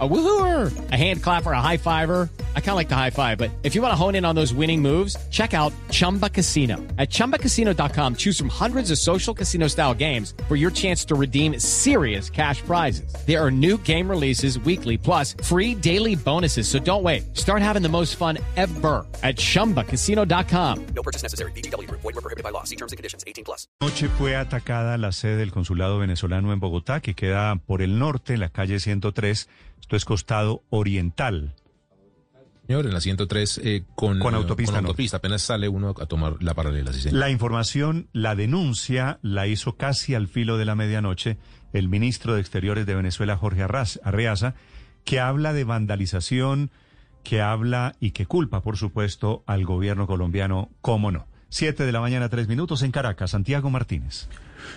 A woohooer, a hand clapper, a high fiver. I kind of like the high five, but if you want to hone in on those winning moves, check out Chumba Casino. At ChumbaCasino.com, choose from hundreds of social casino style games for your chance to redeem serious cash prizes. There are new game releases weekly, plus free daily bonuses. So don't wait. Start having the most fun ever at ChumbaCasino.com. No purchase necessary. BGW. Void were prohibited by law. See terms and conditions. 18 plus. Noche fue atacada la sede del consulado venezolano en Bogotá, que queda por el norte, en la calle 103. Esto es costado oriental. Señor, en la 103 eh, con, Con autopista, con autopista. Apenas sale uno a tomar la paralela. Sí, señor. La información, la denuncia, la hizo casi al filo de la medianoche el ministro de Exteriores de Venezuela, Jorge Arreaza, que habla de vandalización, que habla y que culpa, por supuesto, al gobierno colombiano, cómo no. Siete de la mañana, tres minutos en Caracas. Santiago Martínez.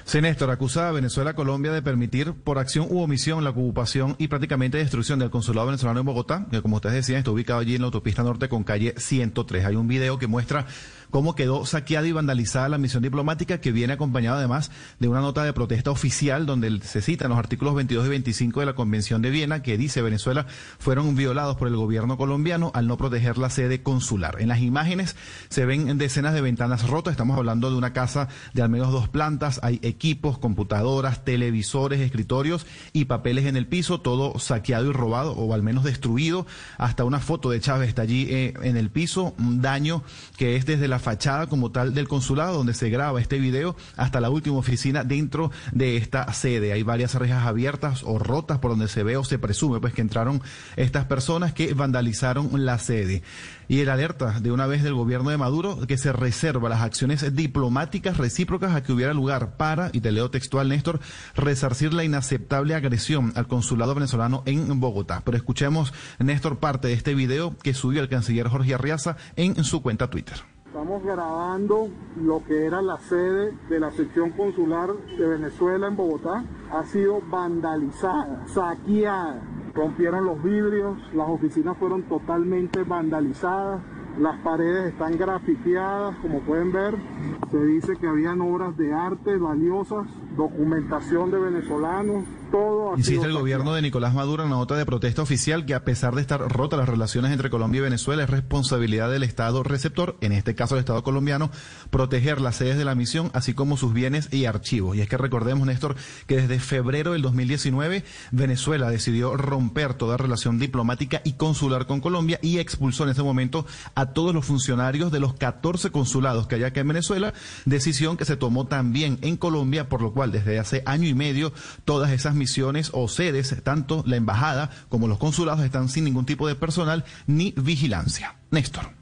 Sí, Néstor, acusa a Venezuela Colombia de permitir por acción u omisión la ocupación y prácticamente destrucción del consulado venezolano en Bogotá, que como ustedes decían está ubicado allí en la autopista norte con calle 103. Hay un video que muestra cómo quedó saqueada y vandalizada la misión diplomática que viene acompañada además de una nota de protesta oficial donde se citan los artículos 22 y 25 de la Convención de Viena que dice Venezuela fueron violados por el gobierno colombiano al no proteger la sede consular. En las imágenes se ven decenas de ventanas rotas, estamos hablando de una casa de al menos dos plantas, equipos, computadoras, televisores, escritorios y papeles en el piso, todo saqueado y robado o al menos destruido. Hasta una foto de Chávez está allí eh, en el piso, un daño que es desde la fachada como tal del consulado donde se graba este video hasta la última oficina dentro de esta sede. Hay varias rejas abiertas o rotas por donde se ve o se presume pues que entraron estas personas que vandalizaron la sede. Y el alerta de una vez del gobierno de Maduro que se reserva las acciones diplomáticas recíprocas a que hubiera lugar para, y te leo textual Néstor, resarcir la inaceptable agresión al consulado venezolano en Bogotá. Pero escuchemos Néstor parte de este video que subió el canciller Jorge Arriaza en su cuenta Twitter. Estamos grabando lo que era la sede de la sección consular de Venezuela en Bogotá. Ha sido vandalizada, saqueada. Rompieron los vidrios, las oficinas fueron totalmente vandalizadas, las paredes están grafiteadas, como pueden ver. Se dice que habían obras de arte valiosas, documentación de venezolanos, todo Insiste el gobierno de Nicolás Maduro en la nota de protesta oficial que a pesar de estar rotas las relaciones entre Colombia y Venezuela es responsabilidad del Estado receptor, en este caso el Estado colombiano, proteger las sedes de la misión así como sus bienes y archivos. Y es que recordemos, Néstor, que desde febrero del 2019 Venezuela decidió romper toda relación diplomática y consular con Colombia y expulsó en ese momento a todos los funcionarios de los 14 consulados que hay acá en Venezuela, decisión que se tomó también en Colombia, por lo cual desde hace año y medio todas esas misiones o sedes, tanto la embajada como los consulados, están sin ningún tipo de personal ni vigilancia. Néstor.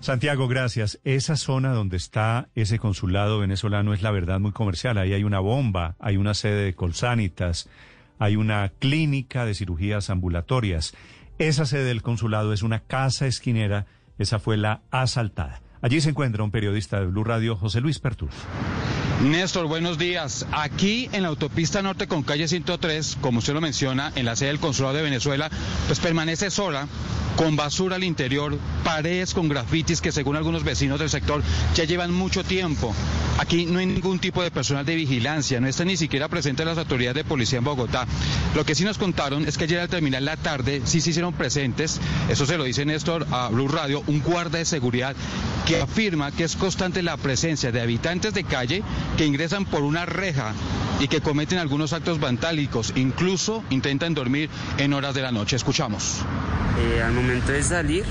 Santiago, gracias. Esa zona donde está ese consulado venezolano es la verdad muy comercial. Ahí hay una bomba, hay una sede de Colsanitas, hay una clínica de cirugías ambulatorias. Esa sede del consulado es una casa esquinera, esa fue la asaltada. Allí se encuentra un periodista de Blue Radio, José Luis Pertus. Néstor, buenos días. Aquí en la autopista norte con calle 103, como usted lo menciona, en la sede del Consulado de Venezuela, pues permanece sola, con basura al interior, paredes con grafitis que según algunos vecinos del sector ya llevan mucho tiempo. Aquí no hay ningún tipo de personal de vigilancia, no están ni siquiera presentes las autoridades de policía en Bogotá. Lo que sí nos contaron es que ayer al terminar la tarde sí se hicieron presentes, eso se lo dice Néstor a Blue Radio, un guarda de seguridad que afirma que es constante la presencia de habitantes de calle que ingresan por una reja y que cometen algunos actos vandálicos, incluso intentan dormir en horas de la noche. Escuchamos. Eh, al momento de salir,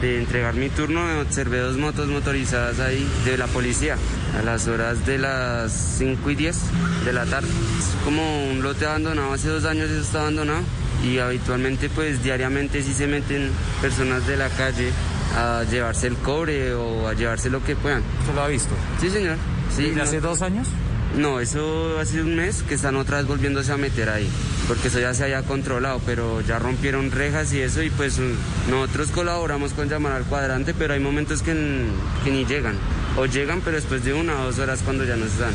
de entregar mi turno, observé dos motos motorizadas ahí de la policía a las horas de las 5 y 10 de la tarde. Es como un lote abandonado, hace dos años eso está abandonado y habitualmente pues diariamente sí se meten personas de la calle a llevarse el cobre o a llevarse lo que puedan. ¿Usted lo ha visto? Sí señor. Sí, ¿Desde no- hace dos años? no, eso hace un mes que están otra vez volviéndose a meter ahí, porque eso ya se había controlado, pero ya rompieron rejas y eso, y pues mm, nosotros colaboramos con llamar al cuadrante, pero hay momentos que, que ni llegan, o llegan, pero después de una o dos horas cuando ya no están.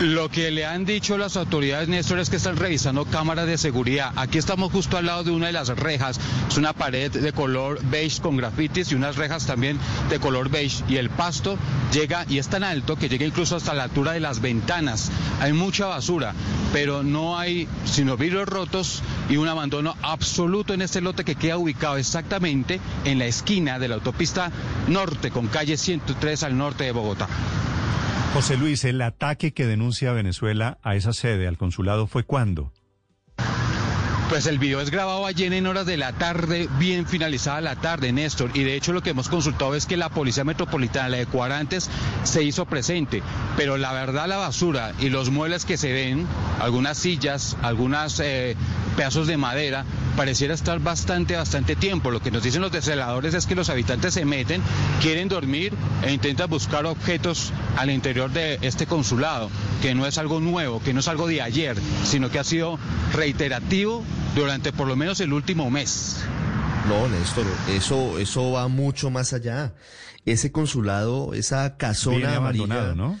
Lo que le han dicho las autoridades, Néstor, es que están revisando cámaras de seguridad. Aquí estamos justo al lado de una de las rejas. Es una pared de color beige con grafitis y unas rejas también de color beige. Y el pasto llega y es tan alto que llega incluso hasta la altura de las ventanas. Hay mucha basura, pero no hay sino vidrios rotos y un abandono absoluto en este lote que queda ubicado exactamente en la esquina de la autopista norte con calle 103 al norte de Bogotá. José Luis, el ataque que denuncia Venezuela a esa sede, al consulado, ¿fue cuándo? Pues el video es grabado ayer en horas de la tarde, bien finalizada la tarde, Néstor. Y de hecho lo que hemos consultado es que la Policía Metropolitana, la de Cuarantes, se hizo presente. Pero la verdad la basura y los muebles que se ven, algunas sillas, algunos eh, pedazos de madera, pareciera estar bastante, bastante tiempo. Lo que nos dicen los desceladores es que los habitantes se meten, quieren dormir e intentan buscar objetos al interior de este consulado, que no es algo nuevo, que no es algo de ayer, sino que ha sido reiterativo durante por lo menos el último mes. No, Néstor, eso, eso va mucho más allá. Ese consulado, esa casona Viene amarilla, abandonado, ¿no?